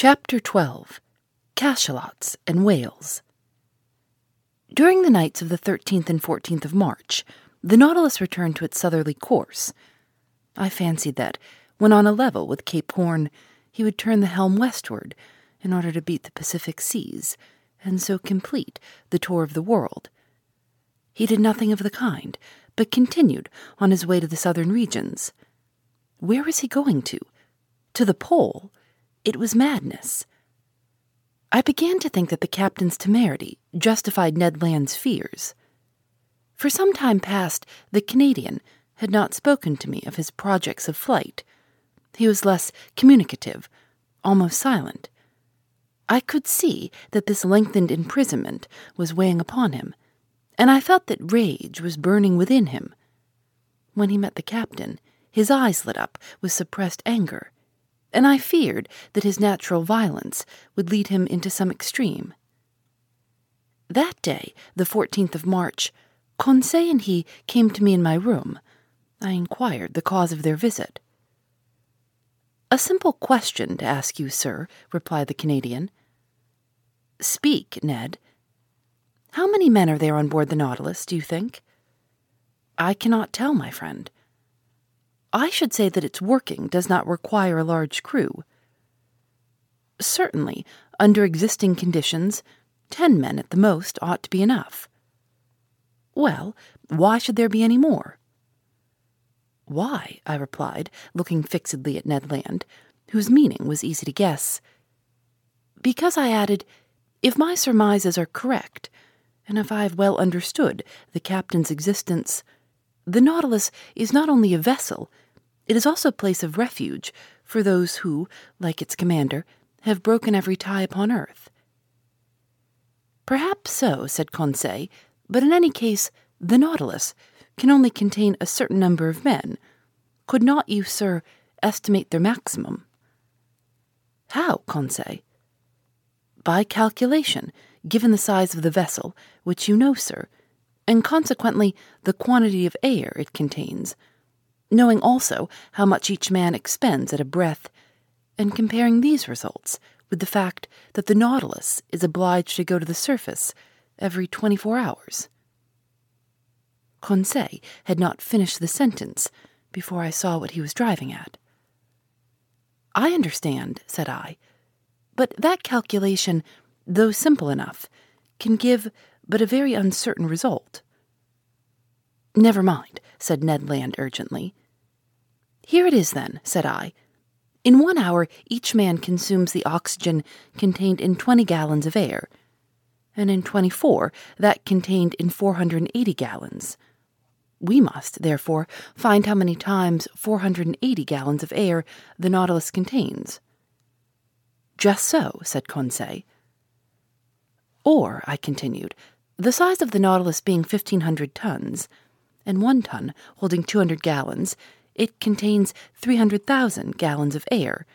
Chapter 12 Cachalots and Whales. During the nights of the 13th and 14th of March, the Nautilus returned to its southerly course. I fancied that, when on a level with Cape Horn, he would turn the helm westward in order to beat the Pacific seas and so complete the tour of the world. He did nothing of the kind, but continued on his way to the southern regions. Where was he going to? To the pole? It was madness. I began to think that the captain's temerity justified Ned Land's fears. For some time past, the Canadian had not spoken to me of his projects of flight. He was less communicative, almost silent. I could see that this lengthened imprisonment was weighing upon him, and I felt that rage was burning within him. When he met the captain, his eyes lit up with suppressed anger, and I feared that his natural violence would lead him into some extreme. That day, the 14th of March, Conseil and he came to me in my room. I inquired the cause of their visit. A simple question to ask you, sir, replied the Canadian. Speak, Ned. How many men are there on board the Nautilus, do you think? I cannot tell, my friend. I should say that its working does not require a large crew. Certainly, under existing conditions, ten men at the most ought to be enough. Well, why should there be any more? Why, I replied, looking fixedly at Ned Land, whose meaning was easy to guess. Because I added, if my surmises are correct, and if I have well understood the captain's existence, the Nautilus is not only a vessel, it is also a place of refuge for those who, like its commander, have broken every tie upon earth. Perhaps so, said Conseil, but in any case, the Nautilus can only contain a certain number of men. Could not you, sir, estimate their maximum? How, Conseil? by calculation, given the size of the vessel, which you know, sir, and consequently the quantity of air it contains, knowing also how much each man expends at a breath, and comparing these results with the fact that the Nautilus is obliged to go to the surface every twenty four hours. Conseil had not finished the sentence before I saw what he was driving at. I understand, said I, but that calculation, though simple enough, can give but a very uncertain result. Never mind, said Ned Land urgently. Here it is, then, said I. In one hour, each man consumes the oxygen contained in 20 gallons of air, and in 24, that contained in 480 gallons. We must, therefore, find how many times 480 gallons of air the Nautilus contains. Just so, said Conseil. Or, I continued, the size of the Nautilus being 1,500 tons, and one ton holding 200 gallons, it contains 300,000 gallons of air,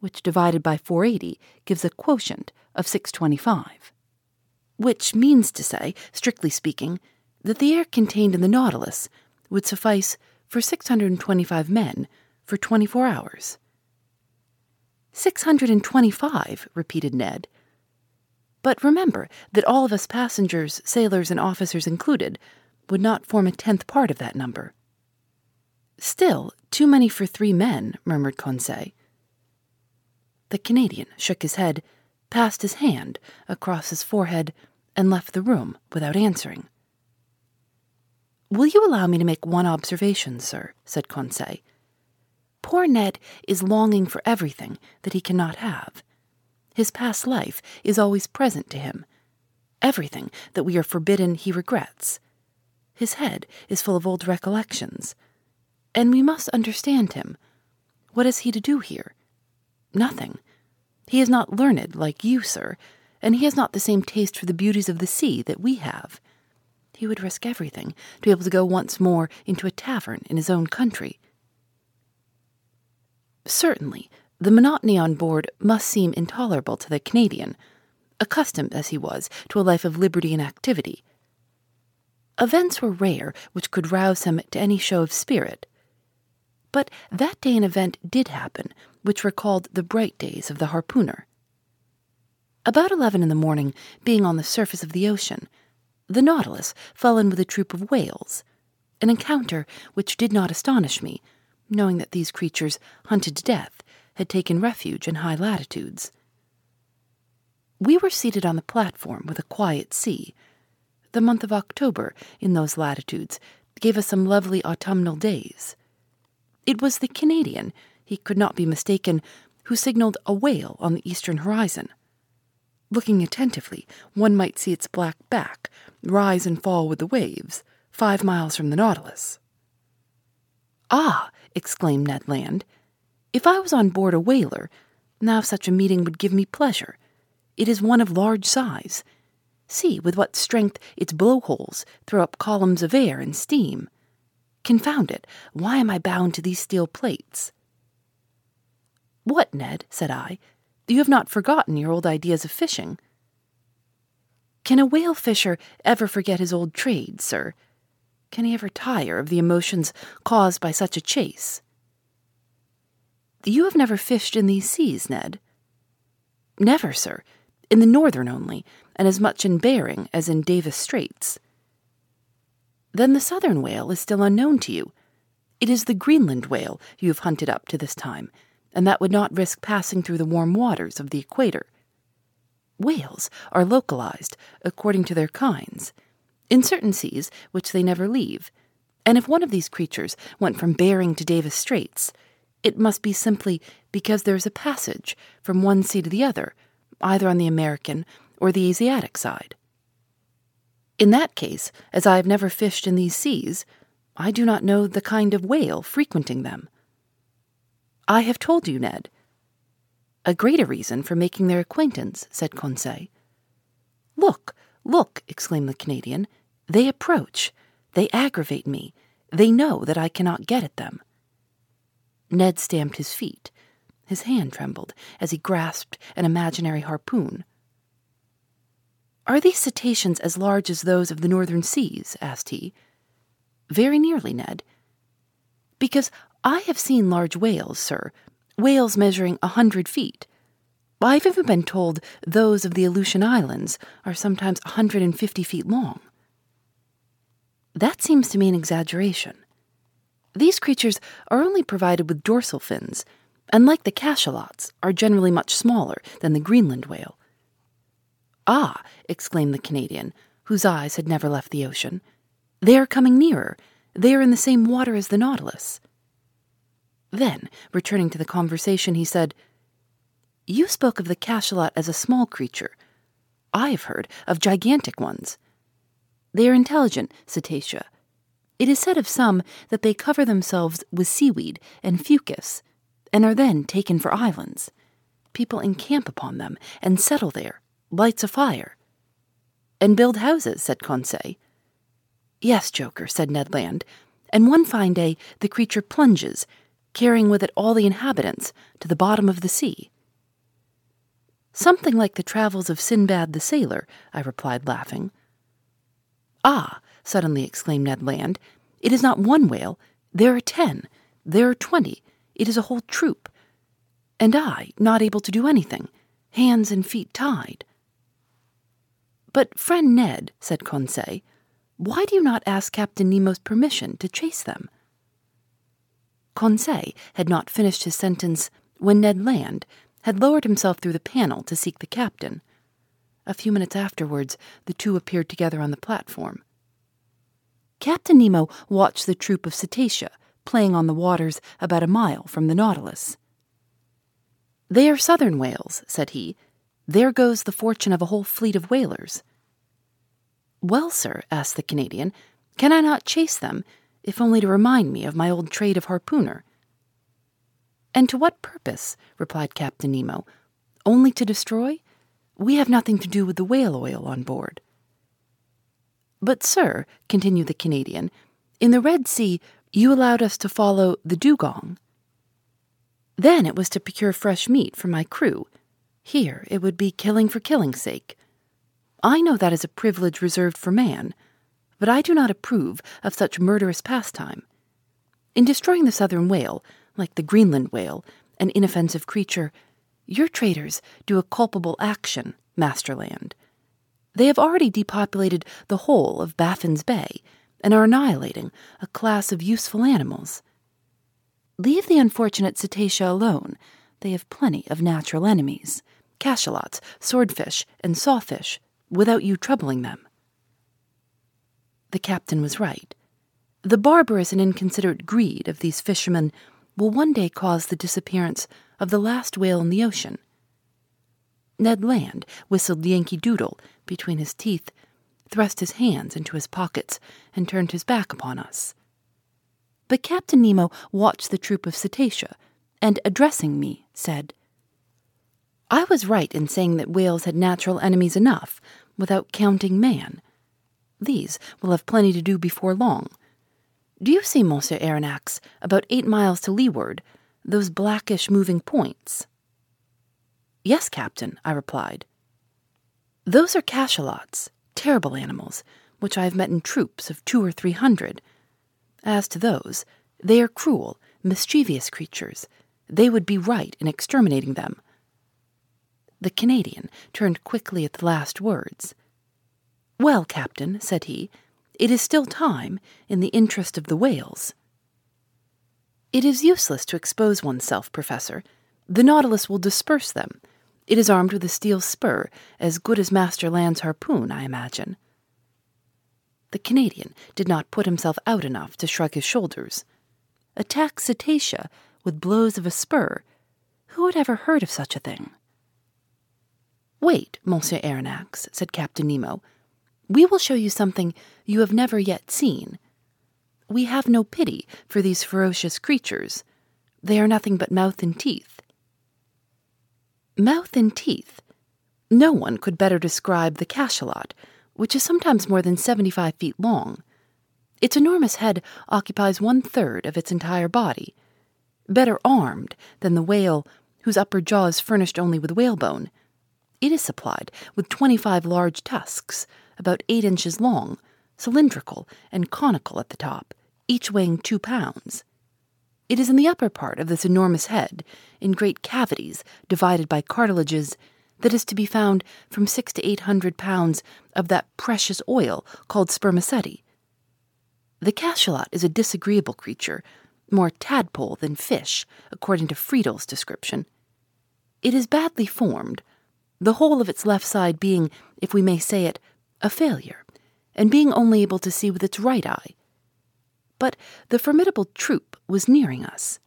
which divided by 480 gives a quotient of 625. Which means to say, strictly speaking, that the air contained in the Nautilus would suffice for 625 men for 24 hours. Six hundred and twenty-five, repeated Ned. But remember that all of us passengers, sailors, and officers included, would not form a tenth part of that number. Still, too many for three men, murmured Conseil. The Canadian shook his head, passed his hand across his forehead, and left the room without answering. Will you allow me to make one observation, sir? said Conseil. Poor Ned is longing for everything that he cannot have. His past life is always present to him. Everything that we are forbidden he regrets. His head is full of old recollections. And we must understand him. What is he to do here? Nothing. He is not learned like you, sir, and he has not the same taste for the beauties of the sea that we have. He would risk everything to be able to go once more into a tavern in his own country Certainly, the monotony on board must seem intolerable to the Canadian, accustomed as he was to a life of liberty and activity. Events were rare which could rouse him to any show of spirit. But that day an event did happen which recalled the bright days of the harpooner. About eleven in the morning, being on the surface of the ocean, the Nautilus fell in with a troop of whales, an encounter which did not astonish me, knowing that these creatures, hunted to death, had taken refuge in high latitudes. We were seated on the platform with a quiet sea. The month of October in those latitudes gave us some lovely autumnal days. It was the Canadian, he could not be mistaken, who signaled a whale on the eastern horizon. Looking attentively, one might see its black back rise and fall with the waves, five miles from the Nautilus. Ah, exclaimed Ned Land, if I was on board a whaler, now such a meeting would give me pleasure. It is one of large size. See with what strength its blowholes throw up columns of air and steam. Confound it, why am I bound to these steel plates? What, Ned? said I. You have not forgotten your old ideas of fishing. Can a whale fisher ever forget his old trade, sir? Can he ever tire of the emotions caused by such a chase? You have never fished in these seas, Ned? Never, sir. In the northern only, and as much in Bering as in Davis Straits. Then the southern whale is still unknown to you. It is the Greenland whale you have hunted up to this time, and that would not risk passing through the warm waters of the equator. Whales are localized according to their kinds, in certain seas which they never leave, and if one of these creatures went from Bering to Davis Straits, it must be simply because there is a passage from one sea to the other, either on the American or the Asiatic side. In that case, as I have never fished in these seas, I do not know the kind of whale frequenting them. I have told you, Ned. A greater reason for making their acquaintance, said Conseil. Look, look, exclaimed the Canadian. They approach. They aggravate me. They know that I cannot get at them. Ned stamped his feet. His hand trembled as he grasped an imaginary harpoon. Are these cetaceans as large as those of the northern seas? asked he. Very nearly, Ned. Because I have seen large whales, sir, whales measuring a hundred feet. I've even been told those of the Aleutian Islands are sometimes a hundred and fifty feet long. That seems to me an exaggeration. These creatures are only provided with dorsal fins, and like the cachalots, are generally much smaller than the Greenland whale. Ah, exclaimed the Canadian, whose eyes had never left the ocean. They are coming nearer. They are in the same water as the Nautilus. Then, returning to the conversation, he said, You spoke of the cachalot as a small creature. I have heard of gigantic ones. They are intelligent cetacea. It is said of some that they cover themselves with seaweed and fucus, and are then taken for islands. People encamp upon them and settle there, lights a fire. And build houses, said Conseil. Yes, Joker, said Ned Land, and one fine day the creature plunges, carrying with it all the inhabitants, to the bottom of the sea. Something like the travels of Sinbad the sailor, I replied, laughing. Ah, suddenly exclaimed Ned Land, it is not one whale, there are ten, there are twenty, it is a whole troop. And I, not able to do anything, hands and feet tied. But, friend Ned, said Conseil, why do you not ask Captain Nemo's permission to chase them? Conseil had not finished his sentence when Ned Land had lowered himself through the panel to seek the captain. A few minutes afterwards, the two appeared together on the platform. Captain Nemo watched the troop of cetacea playing on the waters about a mile from the Nautilus. They are southern whales, said he. There goes the fortune of a whole fleet of whalers. Well, sir, asked the Canadian, can I not chase them if only to remind me of my old trade of harpooner. And to what purpose? replied Captain Nemo. Only to destroy? We have nothing to do with the whale oil on board. But, sir, continued the Canadian, in the Red Sea you allowed us to follow the dugong. Then it was to procure fresh meat for my crew. Here it would be killing for killing's sake. I know that is a privilege reserved for man but I do not approve of such murderous pastime. In destroying the southern whale, like the Greenland whale, an inoffensive creature, your traders do a culpable action Master Land. They have already depopulated the whole of Baffin's Bay and are annihilating a class of useful animals. Leave the unfortunate cetacea alone. They have plenty of natural enemies cachalots, swordfish, and sawfish without you troubling them. The captain was right. The barbarous and inconsiderate greed of these fishermen will one day cause the disappearance of the last whale in the ocean. Ned Land whistled Yankee Doodle between his teeth, thrust his hands into his pockets, and turned his back upon us. But Captain Nemo watched the troop of cetacea, and addressing me, said, I was right in saying that whales had natural enemies enough, without counting man. These will have plenty to do before long. Do you see, Monsieur Aronnax, about eight miles to leeward, those blackish moving points? Yes, Captain, I replied. Those are cachalots, terrible animals, which I have met in troops of two or three hundred. As to those, they are cruel, mischievous creatures. They would be right in exterminating them. The Canadian turned quickly at the last words. Well, Captain, said he, it is still time, in the interest of the whales. It is useless to expose oneself, Professor. The Nautilus will disperse them it is armed with a steel spur, as good as Master Land's harpoon, I imagine. The Canadian did not put himself out enough to shrug his shoulders. Attack cetacea with blows of a spur? Who had ever heard of such a thing? Wait, Monsieur Aronnax, said Captain Nemo. We will show you something you have never yet seen. We have no pity for these ferocious creatures. They are nothing but mouth and teeth. Mouth and teeth. No one could better describe the cachalot, which is sometimes more than 75 feet long. Its enormous head occupies one third of its entire body. Better armed than the whale, whose upper jaw is furnished only with whalebone, it is supplied with 25 large tusks, about 8 inches long, cylindrical and conical at the top, each weighing 2 pounds. It is in the upper part of this enormous head, in great cavities divided by cartilages, that is to be found from six to eight hundred pounds of that precious oil called spermaceti. The cachalot is a disagreeable creature, more tadpole than fish, according to Fredol's description. It is badly formed, the whole of its left side being, if we may say it, a failure, and being only able to see with its right eye but the formidable troop was nearing us.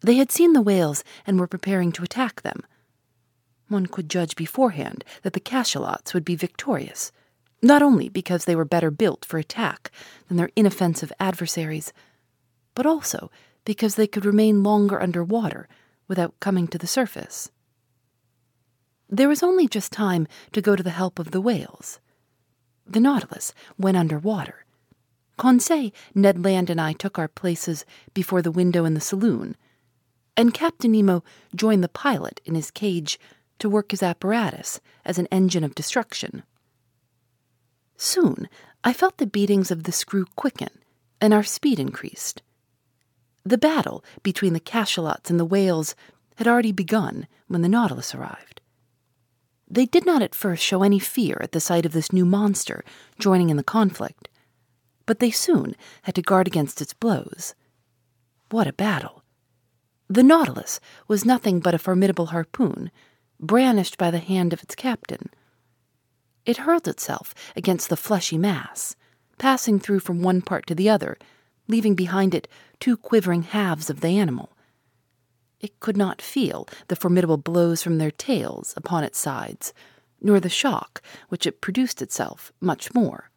They had seen the whales and were preparing to attack them. One could judge beforehand that the cachalots would be victorious, not only because they were better built for attack than their inoffensive adversaries, but also because they could remain longer under water without coming to the surface. There was only just time to go to the help of the whales. The Nautilus went under water, Conseil, Ned Land, and I took our places before the window in the saloon, and Captain Nemo joined the pilot in his cage to work his apparatus as an engine of destruction. Soon I felt the beatings of the screw quicken, and our speed increased. The battle between the cachalots and the whales had already begun when the Nautilus arrived. They did not at first show any fear at the sight of this new monster joining in the conflict but they soon had to guard against its blows. What a battle! The Nautilus was nothing but a formidable harpoon, brandished by the hand of its captain. It hurled itself against the fleshy mass, passing through from one part to the other, leaving behind it two quivering halves of the animal. It could not feel the formidable blows from their tails upon its sides, nor the shock which it produced itself, much more.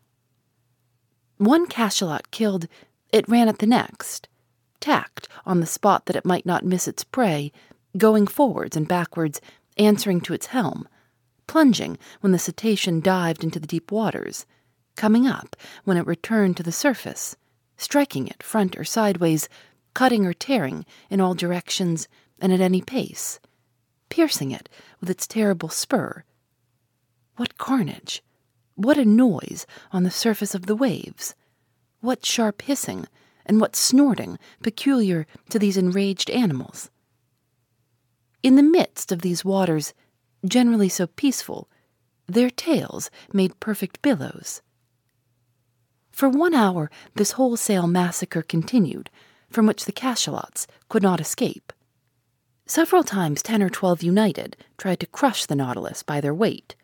One cachalot killed, it ran at the next, tacked on the spot that it might not miss its prey, going forwards and backwards, answering to its helm, plunging when the cetacean dived into the deep waters, coming up when it returned to the surface, striking it front or sideways, cutting or tearing in all directions and at any pace, piercing it with its terrible spur. What carnage! What a noise on the surface of the waves! What sharp hissing and what snorting peculiar to these enraged animals! In the midst of these waters, generally so peaceful, Their tails made perfect billows. For one hour, this wholesale massacre continued, from which the cachalots could not escape. Several times, ten or twelve united tried to crush the Nautilus by their weight.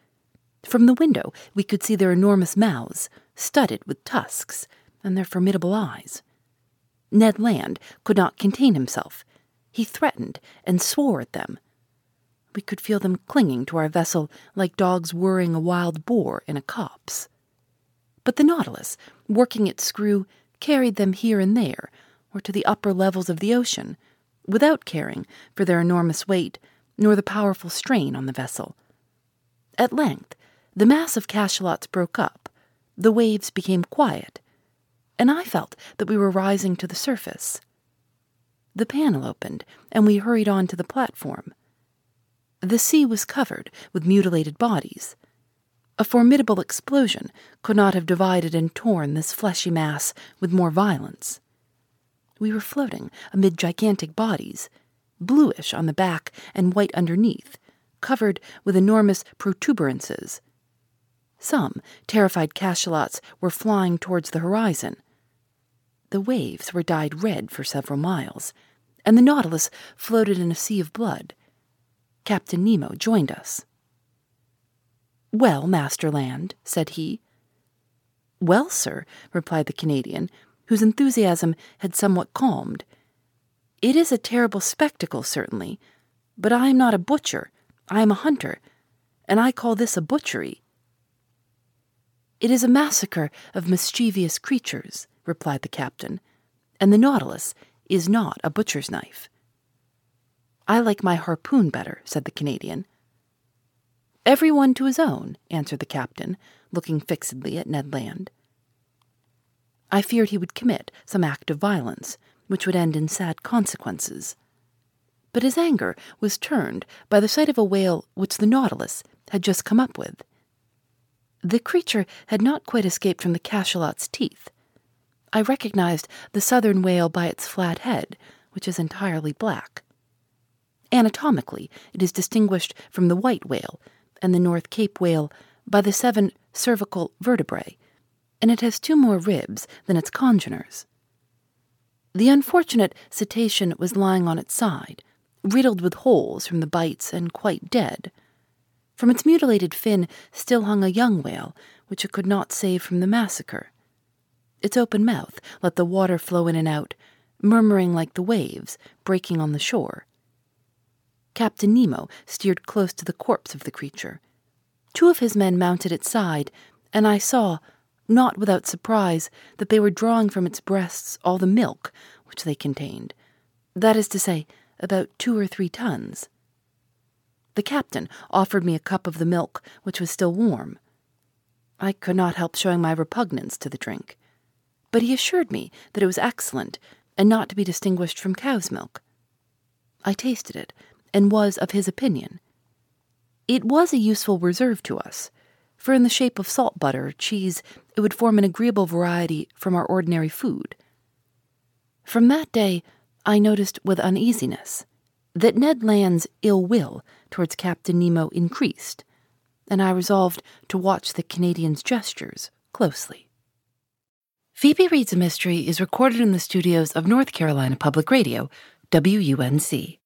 From the window, we could see their enormous mouths, studded with tusks, and their formidable eyes. Ned Land could not contain himself. He threatened and swore at them. We could feel them clinging to our vessel like dogs worrying a wild boar in a copse. But the Nautilus, working its screw, carried them here and there, or to the upper levels of the ocean, without caring for their enormous weight nor the powerful strain on the vessel. At length, the mass of cachalots broke up, the waves became quiet, and I felt that we were rising to the surface. The panel opened, and we hurried on to the platform. The sea was covered with mutilated bodies. A formidable explosion could not have divided and torn this fleshy mass with more violence. We were floating amid gigantic bodies, bluish on the back and white underneath, covered with enormous protuberances. Some terrified cachalots were flying towards the horizon. The waves were dyed red for several miles, and the Nautilus floated in a sea of blood. Captain Nemo joined us. Well, Master Land, said he. Well, sir, replied the Canadian, whose enthusiasm had somewhat calmed. It is a terrible spectacle, certainly, but I am not a butcher, I am a hunter, and I call this a butchery. It is a massacre of mischievous creatures, replied the captain, and the Nautilus is not a butcher's knife. I like my harpoon better, said the Canadian. Every one to his own, answered the captain, looking fixedly at Ned Land. I feared he would commit some act of violence, which would end in sad consequences. But his anger was turned by the sight of a whale which the Nautilus had just come up with. The creature had not quite escaped from the cachalot's teeth. I recognized the southern whale by its flat head, which is entirely black. Anatomically, it is distinguished from the white whale and the North Cape whale by the seven cervical vertebrae, and it has two more ribs than its congeners. The unfortunate cetacean was lying on its side, riddled with holes from the bites and quite dead. From its mutilated fin still hung a young whale, which it could not save from the massacre. Its open mouth let the water flow in and out, murmuring like the waves breaking on the shore. Captain Nemo steered close to the corpse of the creature. Two of his men mounted its side, and I saw, not without surprise, that they were drawing from its breasts all the milk which they contained. That is to say, about two or three tons. The captain offered me a cup of the milk, which was still warm. I could not help showing my repugnance to the drink but he assured me that it was excellent and not to be distinguished from cow's milk. I tasted it and was of his opinion. It was a useful reserve to us, for in the shape of salt butter or cheese, it would form an agreeable variety from our ordinary food. From that day, I noticed with uneasiness that Ned Land's ill will towards Captain Nemo increased, and I resolved to watch the Canadian's gestures closely. Phoebe Reads a Mystery is recorded in the studios of North Carolina Public Radio, WUNC.